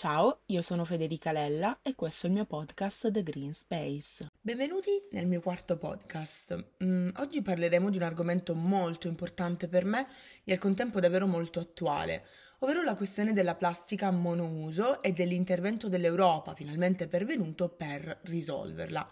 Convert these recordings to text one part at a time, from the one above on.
Ciao, io sono Federica Lella e questo è il mio podcast The Green Space. Benvenuti nel mio quarto podcast. Mm, oggi parleremo di un argomento molto importante per me e al contempo davvero molto attuale, ovvero la questione della plastica monouso e dell'intervento dell'Europa finalmente pervenuto per risolverla.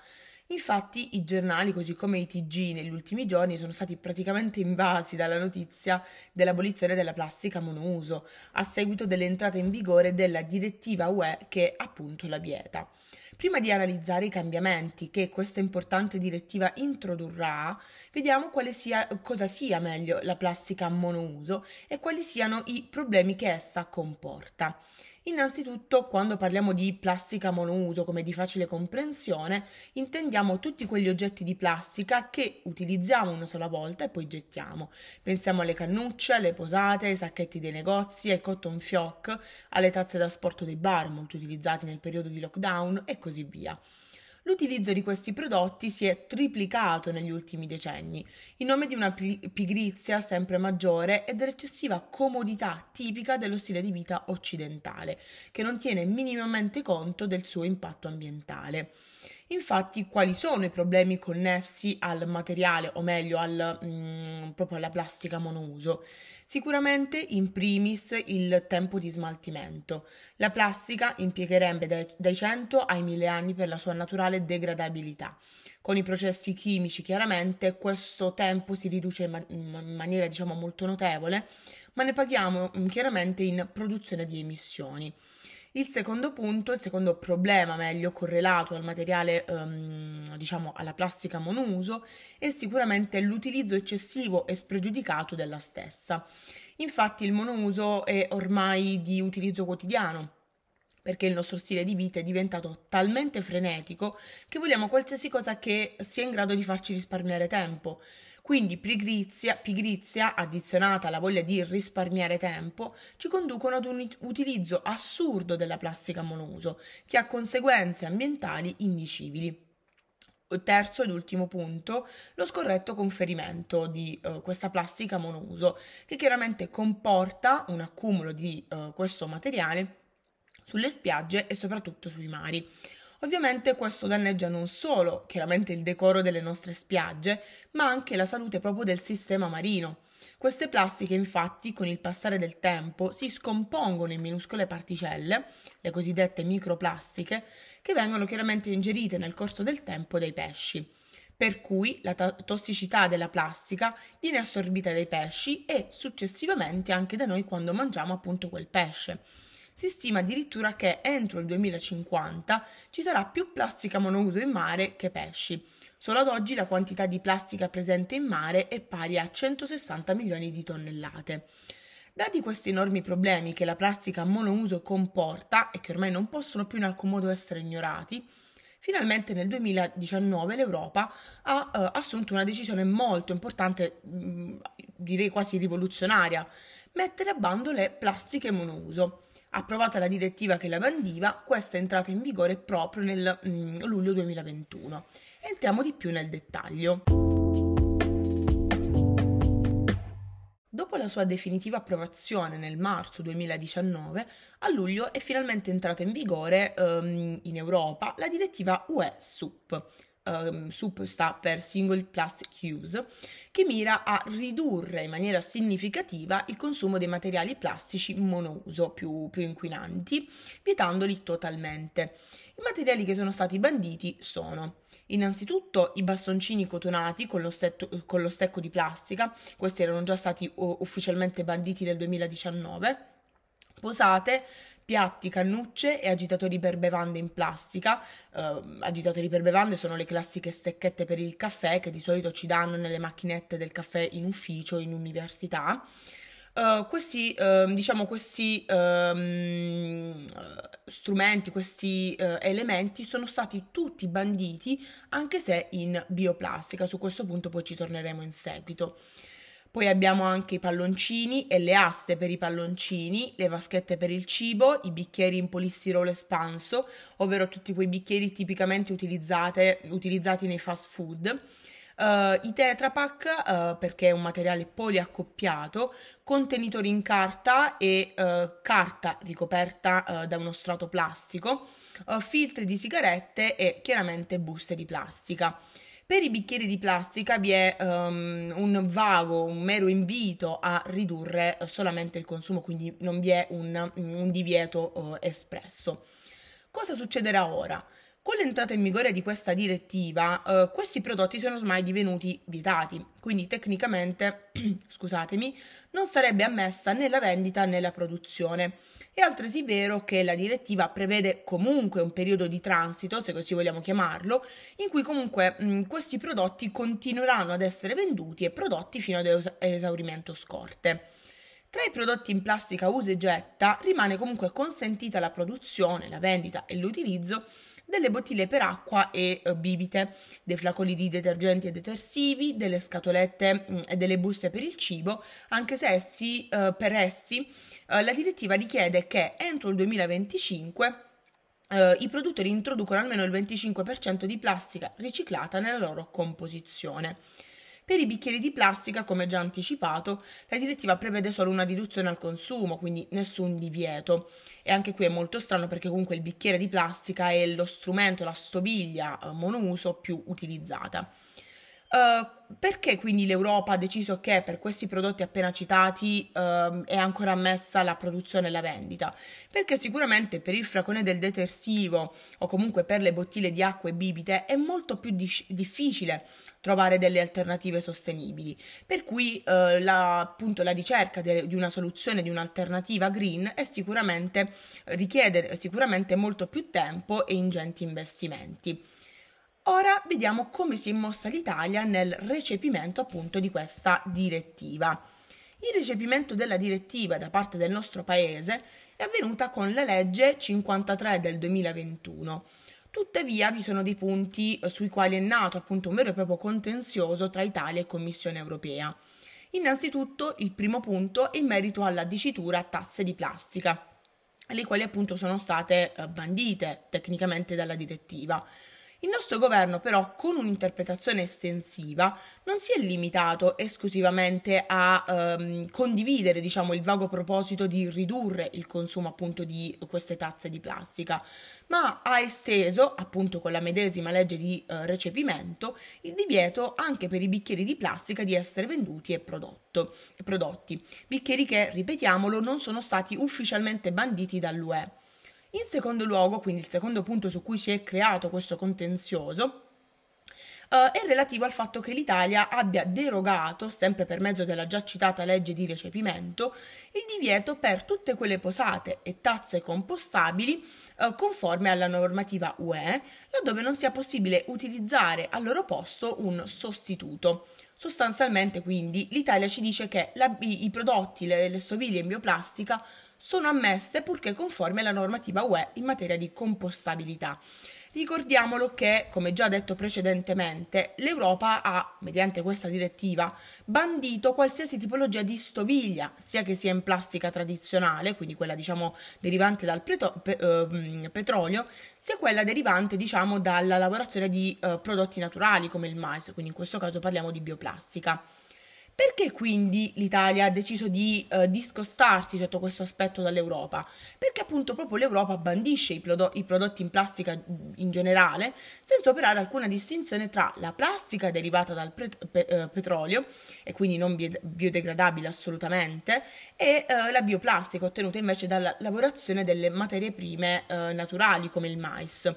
Infatti i giornali, così come i TG negli ultimi giorni, sono stati praticamente invasi dalla notizia dell'abolizione della plastica monouso, a seguito dell'entrata in vigore della direttiva UE che appunto la vieta. Prima di analizzare i cambiamenti che questa importante direttiva introdurrà, vediamo sia, cosa sia meglio la plastica monouso e quali siano i problemi che essa comporta. Innanzitutto, quando parliamo di plastica monouso come di facile comprensione, intendiamo tutti quegli oggetti di plastica che utilizziamo una sola volta e poi gettiamo. Pensiamo alle cannucce, alle posate, ai sacchetti dei negozi, ai cotton fioc, alle tazze da sport dei bar, molto utilizzati nel periodo di lockdown e così via. L'utilizzo di questi prodotti si è triplicato negli ultimi decenni, in nome di una pigrizia sempre maggiore e dell'eccessiva comodità tipica dello stile di vita occidentale, che non tiene minimamente conto del suo impatto ambientale. Infatti, quali sono i problemi connessi al materiale, o meglio al, mm, proprio alla plastica monouso? Sicuramente, in primis, il tempo di smaltimento. La plastica impiegherebbe dai, dai 100 ai 1000 anni per la sua naturale degradabilità. Con i processi chimici, chiaramente, questo tempo si riduce in, man- in maniera, diciamo, molto notevole, ma ne paghiamo mm, chiaramente in produzione di emissioni. Il secondo punto, il secondo problema meglio correlato al materiale, ehm, diciamo alla plastica monouso, è sicuramente l'utilizzo eccessivo e spregiudicato della stessa. Infatti il monouso è ormai di utilizzo quotidiano perché il nostro stile di vita è diventato talmente frenetico che vogliamo qualsiasi cosa che sia in grado di farci risparmiare tempo. Quindi pigrizia, pigrizia, addizionata alla voglia di risparmiare tempo, ci conducono ad un utilizzo assurdo della plastica monouso, che ha conseguenze ambientali indicibili. Terzo ed ultimo punto, lo scorretto conferimento di uh, questa plastica monouso, che chiaramente comporta un accumulo di uh, questo materiale sulle spiagge e soprattutto sui mari. Ovviamente questo danneggia non solo chiaramente il decoro delle nostre spiagge, ma anche la salute proprio del sistema marino. Queste plastiche infatti con il passare del tempo si scompongono in minuscole particelle, le cosiddette microplastiche, che vengono chiaramente ingerite nel corso del tempo dai pesci. Per cui la to- tossicità della plastica viene assorbita dai pesci e successivamente anche da noi quando mangiamo appunto quel pesce si stima addirittura che entro il 2050 ci sarà più plastica monouso in mare che pesci. Solo ad oggi la quantità di plastica presente in mare è pari a 160 milioni di tonnellate. Dati questi enormi problemi che la plastica monouso comporta e che ormai non possono più in alcun modo essere ignorati, finalmente nel 2019 l'Europa ha eh, assunto una decisione molto importante, mh, mm, direi quasi rivoluzionaria, mettere a bando le plastiche monouso. Approvata la direttiva che la bandiva, questa è entrata in vigore proprio nel mm, luglio 2021. Entriamo di più nel dettaglio. Dopo la sua definitiva approvazione nel marzo 2019, a luglio è finalmente entrata in vigore um, in Europa la direttiva UE SUP, um, SUP sta per Single Plastic Use, che mira a ridurre in maniera significativa il consumo dei materiali plastici monouso più, più inquinanti, vietandoli totalmente. I materiali che sono stati banditi sono innanzitutto i bastoncini cotonati con lo, stetto, con lo stecco di plastica, questi erano già stati ufficialmente banditi nel 2019, posate, piatti, cannucce e agitatori per bevande in plastica. Uh, agitatori per bevande sono le classiche stecchette per il caffè che di solito ci danno nelle macchinette del caffè in ufficio, in università. Uh, questi, uh, diciamo, questi um, strumenti, questi uh, elementi sono stati tutti banditi, anche se in bioplastica. Su questo punto poi ci torneremo in seguito. Poi abbiamo anche i palloncini e le aste per i palloncini, le vaschette per il cibo, i bicchieri in polistirolo espanso, ovvero tutti quei bicchieri tipicamente utilizzati nei fast food. Uh, I Tetra Pak uh, perché è un materiale poliaccoppiato, contenitori in carta e uh, carta ricoperta da uno strato plastico, filtri di sigarette e chiaramente buste di plastica. Per i bicchieri di plastica vi è um, un vago, un mero invito a ridurre solamente il consumo, quindi non vi è un, un divieto uh, espresso. Cosa succederà ora? Con l'entrata in vigore di questa direttiva, eh, questi prodotti sono ormai divenuti vietati, quindi tecnicamente, scusatemi, non sarebbe ammessa né la vendita né la produzione. È altresì vero che la direttiva prevede comunque un periodo di transito, se così vogliamo chiamarlo, in cui comunque mh, questi prodotti continueranno ad essere venduti e prodotti fino ad esaurimento scorte. Tra i prodotti in plastica usa e getta rimane comunque consentita la produzione, la vendita e l'utilizzo delle bottiglie per acqua e eh, bibite, dei flaconi di detergenti e detersivi, delle scatolette mh, mm, e delle buste per il cibo, anche se essi, eh, per essi eh, la direttiva richiede che entro il 2025 Uh, i produttori introducono almeno il 25% di plastica riciclata nella loro composizione. Per i bicchieri di plastica, come già anticipato, la direttiva prevede solo una riduzione al consumo, quindi nessun divieto. E anche qui è molto strano perché comunque il bicchiere di plastica è lo strumento, la stoviglia eh, monouso più utilizzata. Uh, perché quindi l'Europa ha deciso che per questi prodotti appena citati uh, è ancora ammessa la produzione e la vendita? Perché sicuramente per il flacone del detersivo o comunque per le bottiglie di acqua e bibite è molto più di- difficile trovare delle alternative sostenibili. Per cui uh, la, appunto la ricerca de- di una soluzione, di un'alternativa green sicuramente richiede sicuramente molto più tempo e ingenti investimenti. Ora vediamo come si è mossa l'Italia nel recepimento appunto di questa direttiva. Il recepimento della direttiva da parte del nostro paese è avvenuta con la legge 53 del 2021. Tuttavia vi sono dei punti eh, sui quali è nato appunto un vero e proprio contenzioso tra Italia e Commissione europea. Innanzitutto il primo punto è in merito alla dicitura tazze di plastica, le quali appunto sono state eh, bandite tecnicamente dalla direttiva. Il nostro governo però con un'interpretazione estensiva non si è limitato esclusivamente a ehm, condividere diciamo, il vago proposito di ridurre il consumo appunto di queste tazze di plastica, ma ha esteso appunto con la medesima legge di eh, recepimento il divieto anche per i bicchieri di plastica di essere venduti e prodotto, prodotti, bicchieri che, ripetiamolo, non sono stati ufficialmente banditi dall'UE. In secondo luogo, quindi il secondo punto su cui si è creato questo contenzioso, Uh, è relativo al fatto che l'Italia abbia derogato, sempre per mezzo della già citata legge di recepimento, il divieto per tutte quelle posate e tazze compostabili uh, conforme alla normativa UE, laddove non sia possibile utilizzare al loro posto un sostituto. Sostanzialmente, quindi, l'Italia ci dice che la, i, i, prodotti, le, le stoviglie in bioplastica sono ammesse purché conformi alla normativa UE in materia di compostabilità. Ricordiamolo che, come già detto precedentemente, l'Europa ha, mediante questa direttiva, bandito qualsiasi tipologia di stoviglia, sia che sia in plastica tradizionale, quindi quella diciamo derivante dal preto- pe- eh, petrolio, sia quella derivante diciamo dalla lavorazione di eh, prodotti naturali come il mais, quindi in questo caso parliamo di bioplastica. Perché quindi l'Italia ha deciso di eh, discostarsi sotto questo aspetto dall'Europa? Perché appunto proprio l'Europa bandisce i, prodo- i, prodotti in plastica in generale senza operare alcuna distinzione tra la plastica derivata dal pre- pe- eh, petrolio e quindi non bi- biodegradabile assolutamente e eh, la bioplastica ottenuta invece dalla lavorazione delle materie prime eh, naturali come il mais.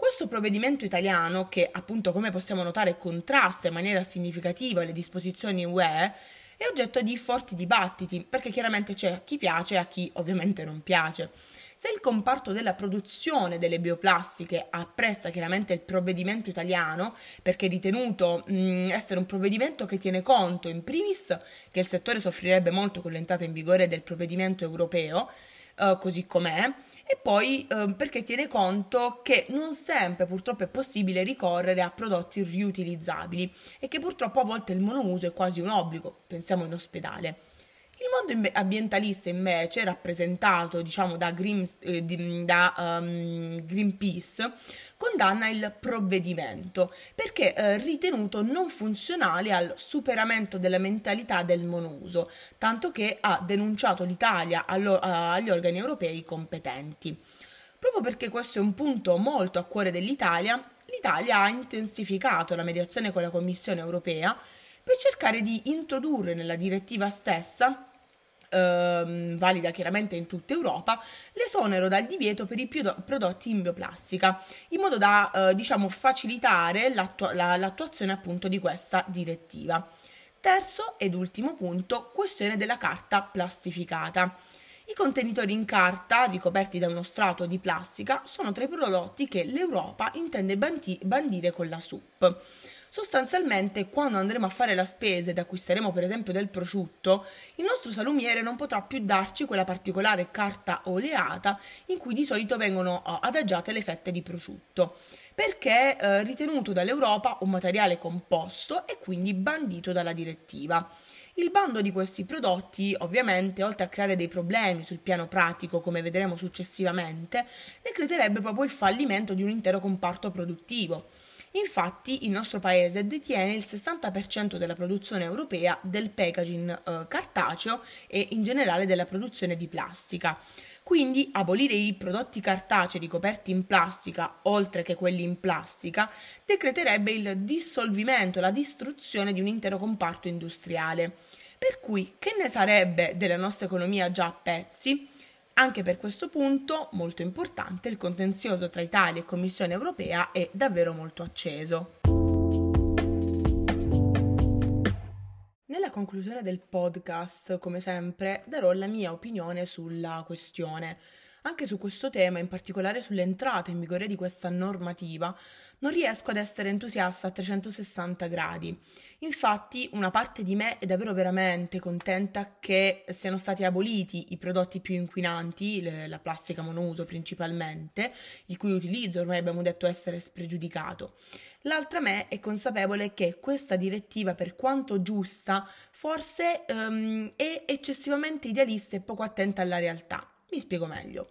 Questo provvedimento italiano, che appunto come possiamo notare contrasta in maniera significativa le disposizioni UE, è oggetto di forti dibattiti, perché chiaramente c'è a chi piace e a chi ovviamente non piace. Se il comparto della produzione delle bioplastiche apprezza chiaramente il provvedimento italiano, perché è ritenuto mh, essere un provvedimento che tiene conto in primis che il settore soffrirebbe molto con l'entrata in vigore del provvedimento europeo, eh, così com'è, e poi eh, perché tiene conto che non sempre purtroppo è possibile ricorrere a prodotti riutilizzabili e che purtroppo a volte il monouso è quasi un obbligo, pensiamo in ospedale. Il mondo ambientalista invece, rappresentato diciamo da, Green, eh, da um, Greenpeace, condanna il provvedimento perché eh, ritenuto non funzionale al superamento della mentalità del monouso, tanto che ha denunciato l'Italia allo, agli organi europei competenti. Proprio perché questo è un punto molto a cuore dell'Italia, l'Italia ha intensificato la mediazione con la Commissione europea per cercare di introdurre nella direttiva stessa ehm, valida chiaramente in tutta Europa, l'esonero dal divieto per i prodotti in bioplastica, in modo da eh, diciamo, facilitare l'attu- la, l'attuazione appunto di questa direttiva. Terzo ed ultimo punto, questione della carta plastificata. I contenitori in carta, ricoperti da uno strato di plastica, sono tra i prodotti che l'Europa intende bandire con la SUP. Sostanzialmente, quando andremo a fare la spesa ed acquisteremo per esempio del prosciutto, il nostro salumiere non potrà più darci quella particolare carta oleata in cui di solito vengono uh, adagiate le fette di prosciutto perché eh, ritenuto dall'Europa un materiale composto e quindi bandito dalla direttiva. Il bando di questi prodotti, ovviamente, oltre a creare dei problemi sul piano pratico, come vedremo successivamente, decreterebbe proprio il fallimento di un intero comparto produttivo. Infatti il nostro paese detiene il 60% della produzione europea del packaging eh, cartaceo e in generale della produzione di plastica. Quindi abolire i prodotti cartacei ricoperti in plastica, oltre che quelli in plastica, decreterebbe il dissolvimento, la distruzione di un intero comparto industriale. Per cui che ne sarebbe della nostra economia già a pezzi? Anche per questo punto, molto importante, il contenzioso tra Italia e Commissione europea è davvero molto acceso. Nella conclusione del podcast, come sempre, darò la mia opinione sulla questione. Anche su questo tema, in particolare sull'entrata in vigore di questa normativa, non riesco ad essere entusiasta a 360 gradi. Infatti, una parte di me è davvero veramente contenta che siano stati aboliti i prodotti più inquinanti, le, la plastica monouso principalmente, il cui utilizzo ormai abbiamo detto essere spregiudicato. L'altra me è consapevole che questa direttiva, per quanto giusta, forse um, è eccessivamente idealista e poco attenta alla realtà. Mi spiego meglio.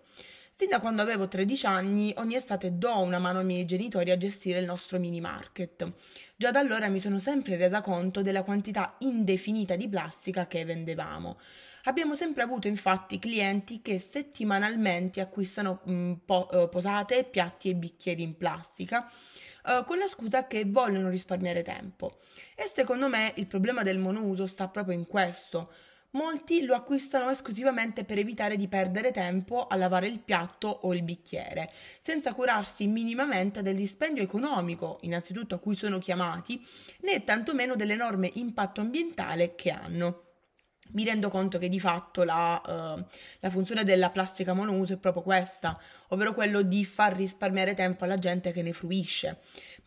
Sin da quando avevo 13 anni, ogni estate do una mano ai miei genitori a gestire il nostro mini market. Già da allora mi sono sempre resa conto della quantità indefinita di plastica che vendevamo. Abbiamo sempre avuto infatti clienti che settimanalmente acquistano mh, mm, po- eh, posate, piatti e bicchieri in plastica uh, con la scusa che vogliono risparmiare tempo. E secondo me il problema del monouso sta proprio in questo. Molti lo acquistano esclusivamente per evitare di perdere tempo a lavare il piatto o il bicchiere, senza curarsi minimamente del dispendio economico, innanzitutto a cui sono chiamati, né tantomeno dell'enorme impatto ambientale che hanno mi rendo conto che di fatto la, uh, la, funzione della plastica monouso è proprio questa, ovvero quello di far risparmiare tempo alla gente che ne fruisce.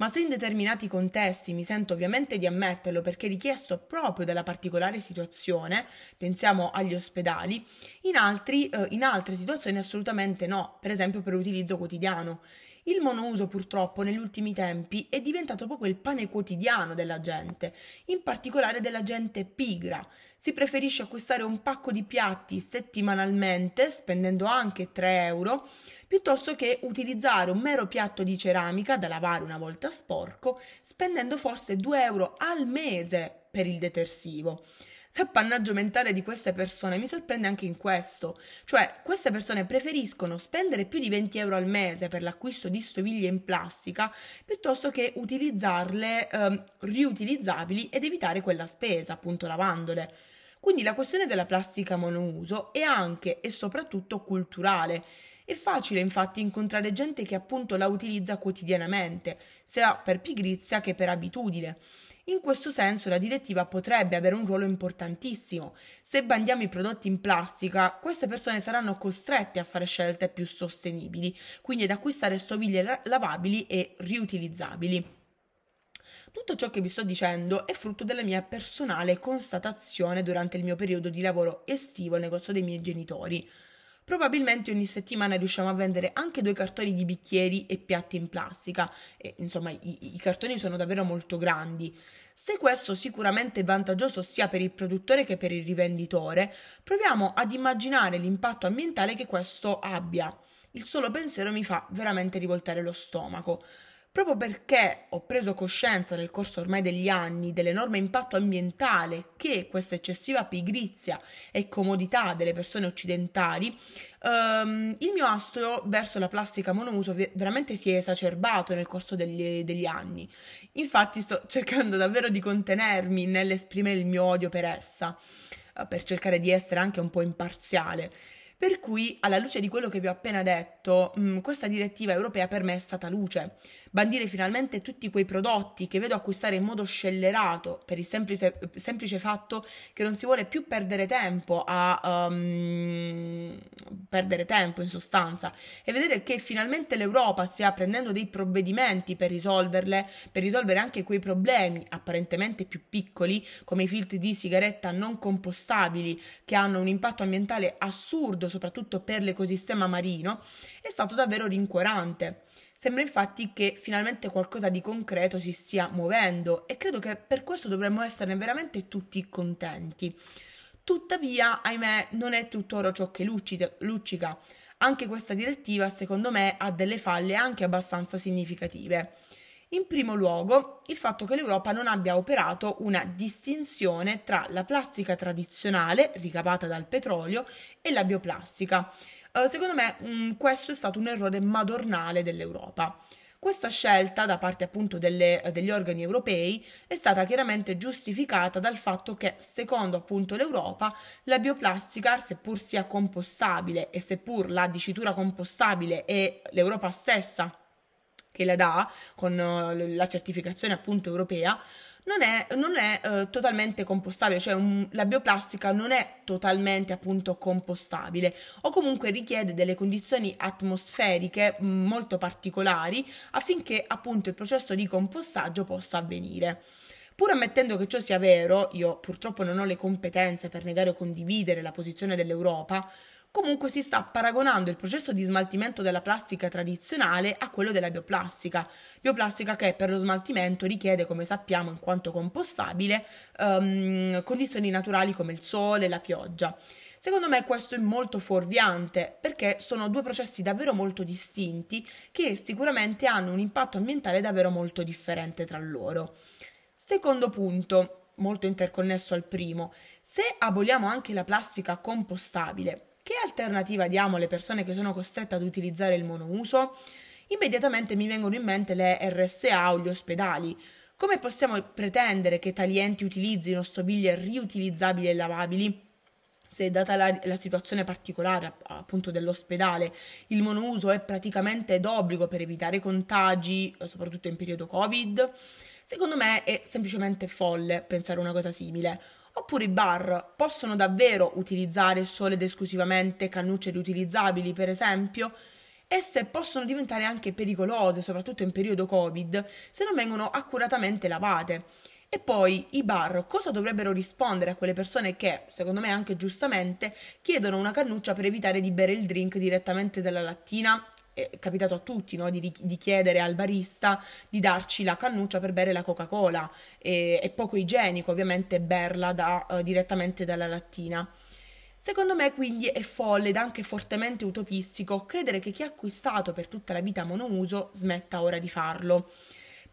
Ma se in determinati contesti mi sento ovviamente di ammetterlo perché richiesto proprio dalla particolare situazione, pensiamo agli ospedali, in, altri, uh, in altre situazioni assolutamente no, per esempio per l'utilizzo quotidiano. Il monouso purtroppo negli ultimi tempi è diventato proprio il pane quotidiano della gente, in particolare della gente pigra. Si preferisce acquistare un pacco di piatti settimanalmente, spendendo anche 3 euro, piuttosto che utilizzare un mero piatto di ceramica da lavare una volta sporco, spendendo forse 2 euro al mese per il detersivo. L'appannaggio mentale di queste persone mi sorprende anche in questo, cioè queste persone preferiscono spendere più di 20 euro al mese per l'acquisto di stoviglie in plastica piuttosto che utilizzarle eh, riutilizzabili ed evitare quella spesa, appunto lavandole. Quindi la questione della plastica monouso è anche e soprattutto culturale. È facile infatti incontrare gente che appunto la utilizza quotidianamente, sia per pigrizia che per abitudine. In questo senso la direttiva potrebbe avere un ruolo importantissimo. Se bandiamo i prodotti in plastica, queste persone saranno costrette a fare scelte più sostenibili, quindi ad acquistare stoviglie lavabili e riutilizzabili. Tutto ciò che vi sto dicendo è frutto della mia personale constatazione durante il mio periodo di lavoro estivo al negozio dei miei genitori. Probabilmente ogni settimana riusciamo a vendere anche due cartoni di bicchieri e piatti in plastica. E, insomma, i, i cartoni sono davvero molto grandi. Se questo sicuramente è vantaggioso sia per il produttore che per il rivenditore, proviamo ad immaginare l'impatto ambientale che questo abbia. Il solo pensiero mi fa veramente rivoltare lo stomaco proprio perché ho preso coscienza nel corso ormai degli anni dell'enorme impatto ambientale che questa eccessiva pigrizia e comodità delle persone occidentali, um, il mio astro verso la plastica monouso veramente si è esacerbato nel corso degli, degli anni. Infatti sto cercando davvero di contenermi nell'esprimere il mio odio per essa, uh, per cercare di essere anche un po' imparziale. Per cui, alla luce di quello che vi ho appena detto, mh, mm, questa direttiva europea per me è stata luce. Bandire finalmente tutti quei prodotti che vedo acquistare in modo scellerato per il semplice, semplice fatto che non si vuole più perdere tempo a um, perdere tempo in sostanza e vedere che finalmente l'Europa stia prendendo dei provvedimenti per risolverle, per risolvere anche quei problemi apparentemente più piccoli come i filtri di sigaretta non compostabili che hanno un impatto ambientale assurdo soprattutto per l'ecosistema marino, è stato davvero rincuorante. Sembra infatti che finalmente qualcosa di concreto si stia muovendo e credo che per questo dovremmo esserne veramente tutti contenti. Tuttavia, ahimè, non è tuttora ciò che luccica. Anche questa direttiva, secondo me, ha delle falle anche abbastanza significative. In primo luogo, il fatto che l'Europa non abbia operato una distinzione tra la plastica tradizionale, ricavata dal petrolio, e la bioplastica. Uh, secondo me um, questo è stato un errore madornale dell'Europa. Questa scelta da parte appunto delle, degli organi europei è stata chiaramente giustificata dal fatto che, secondo appunto l'Europa, la bioplastica, seppur sia compostabile e seppur la dicitura compostabile è l'Europa stessa che la dà con uh, la certificazione appunto europea, non è, non è uh, totalmente compostabile, cioè un, la bioplastica non è totalmente appunto compostabile o comunque richiede delle condizioni atmosferiche mm, molto particolari affinché appunto il processo di compostaggio possa avvenire. Pur ammettendo che ciò sia vero, io purtroppo non ho le competenze per negare o condividere la posizione dell'Europa, Comunque si sta paragonando il processo di smaltimento della plastica tradizionale a quello della bioplastica, bioplastica che per lo smaltimento richiede, come sappiamo, in quanto compostabile, um, condizioni naturali come il sole e la pioggia. Secondo me questo è molto fuorviante perché sono due processi davvero molto distinti che sicuramente hanno un impatto ambientale davvero molto differente tra loro. Secondo punto, molto interconnesso al primo, se aboliamo anche la plastica compostabile, che alternativa diamo alle persone che sono costrette ad utilizzare il monouso? Immediatamente mi vengono in mente le RSA o gli ospedali. Come possiamo pretendere che tali enti utilizzino stoviglie riutilizzabili e lavabili? Se data la, la situazione particolare appunto dell'ospedale, il monouso è praticamente d'obbligo per evitare contagi, soprattutto in periodo Covid, secondo me è semplicemente folle pensare una cosa simile. Oppure i bar possono davvero utilizzare solo ed esclusivamente cannucce riutilizzabili, per esempio? Esse possono diventare anche pericolose, soprattutto in periodo Covid, se non vengono accuratamente lavate. E poi i bar cosa dovrebbero rispondere a quelle persone che, secondo me anche giustamente, chiedono una cannuccia per evitare di bere il drink direttamente dalla lattina è capitato a tutti no? di, di, chiedere al barista di darci la cannuccia per bere la Coca-Cola. E, è poco igienico, ovviamente, berla da, uh, direttamente dalla lattina. Secondo me, quindi, è folle ed anche fortemente utopistico credere che chi ha acquistato per tutta la vita monouso smetta ora di farlo.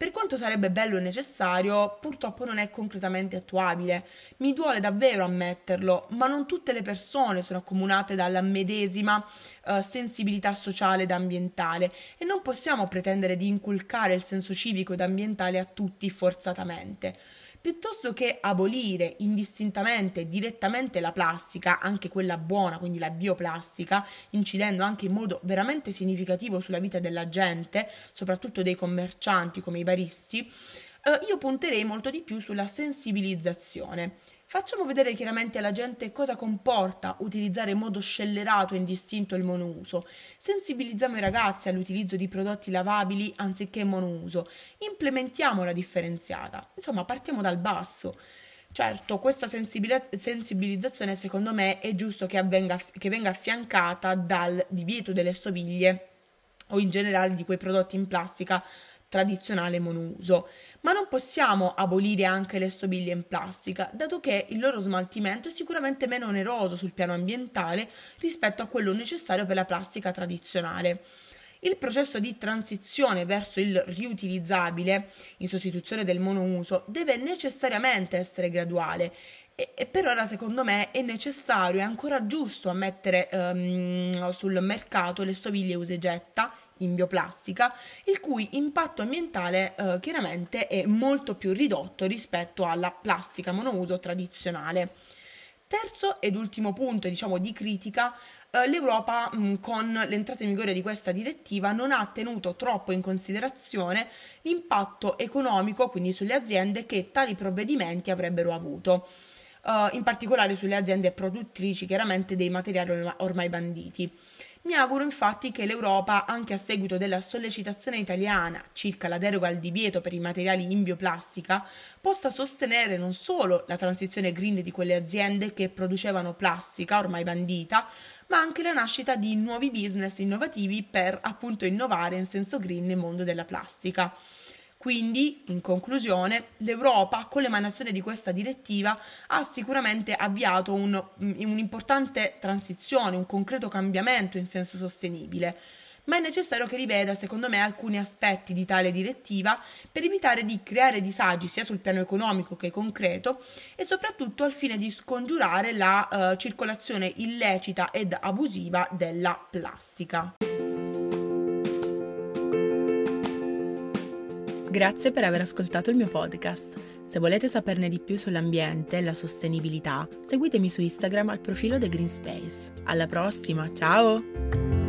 Per quanto sarebbe bello e necessario, purtroppo non è concretamente attuabile. Mi duole davvero ammetterlo, ma non tutte le persone sono accomunate dalla medesima uh, sensibilità sociale ed ambientale e non possiamo pretendere di inculcare il senso civico ed ambientale a tutti forzatamente piuttosto che abolire indistintamente e direttamente la plastica, anche quella buona, quindi la bioplastica, incidendo anche in modo veramente significativo sulla vita della gente, soprattutto dei commercianti come i baristi, eh, io punterei molto di più sulla sensibilizzazione. Facciamo vedere chiaramente alla gente cosa comporta utilizzare in modo scellerato e indistinto il monouso. Sensibilizziamo i ragazzi all'utilizzo di prodotti lavabili anziché monouso. Implementiamo la differenziata. Insomma, partiamo dal basso. Certo, questa sensibilizzazione secondo me è giusto che, avvenga, che venga affiancata dal divieto delle stoviglie o in generale di quei prodotti in plastica tradizionale monouso, ma non possiamo abolire anche le stoviglie in plastica, dato che il loro smaltimento è sicuramente meno oneroso sul piano ambientale rispetto a quello necessario per la plastica tradizionale. Il processo di transizione verso il riutilizzabile, in sostituzione del monouso, deve necessariamente essere graduale e, per ora secondo me è necessario e ancora giusto mettere um, sul mercato le stoviglie usegetta in bioplastica, il cui impatto ambientale eh, chiaramente è molto più ridotto rispetto alla plastica monouso tradizionale. Terzo ed ultimo punto, diciamo, di critica eh, l'Europa mh, con l'entrata in vigore di questa direttiva non ha tenuto troppo in considerazione l'impatto economico, quindi sulle aziende, che tali provvedimenti avrebbero avuto. Uh, in particolare sulle aziende produttrici chiaramente dei materiali ormai banditi. Mi auguro infatti che l'Europa, anche a seguito della sollecitazione italiana circa la deroga al divieto per i materiali in bioplastica, possa sostenere non solo la transizione green di quelle aziende che producevano plastica ormai bandita, ma anche la nascita di nuovi business innovativi per appunto innovare in senso green nel mondo della plastica. Quindi, in conclusione, l'Europa, con l'emanazione di questa direttiva, ha sicuramente avviato un, un'importante transizione, un concreto cambiamento in senso sostenibile ma è necessario che riveda, secondo me, alcuni aspetti di tale direttiva per evitare di creare disagi sia sul piano economico che concreto e soprattutto al fine di scongiurare la uh, circolazione illecita ed abusiva della plastica. Grazie per aver ascoltato il mio podcast. Se volete saperne di più sull'ambiente e la sostenibilità, seguitemi su Instagram al profilo The Green Space. Alla prossima, ciao!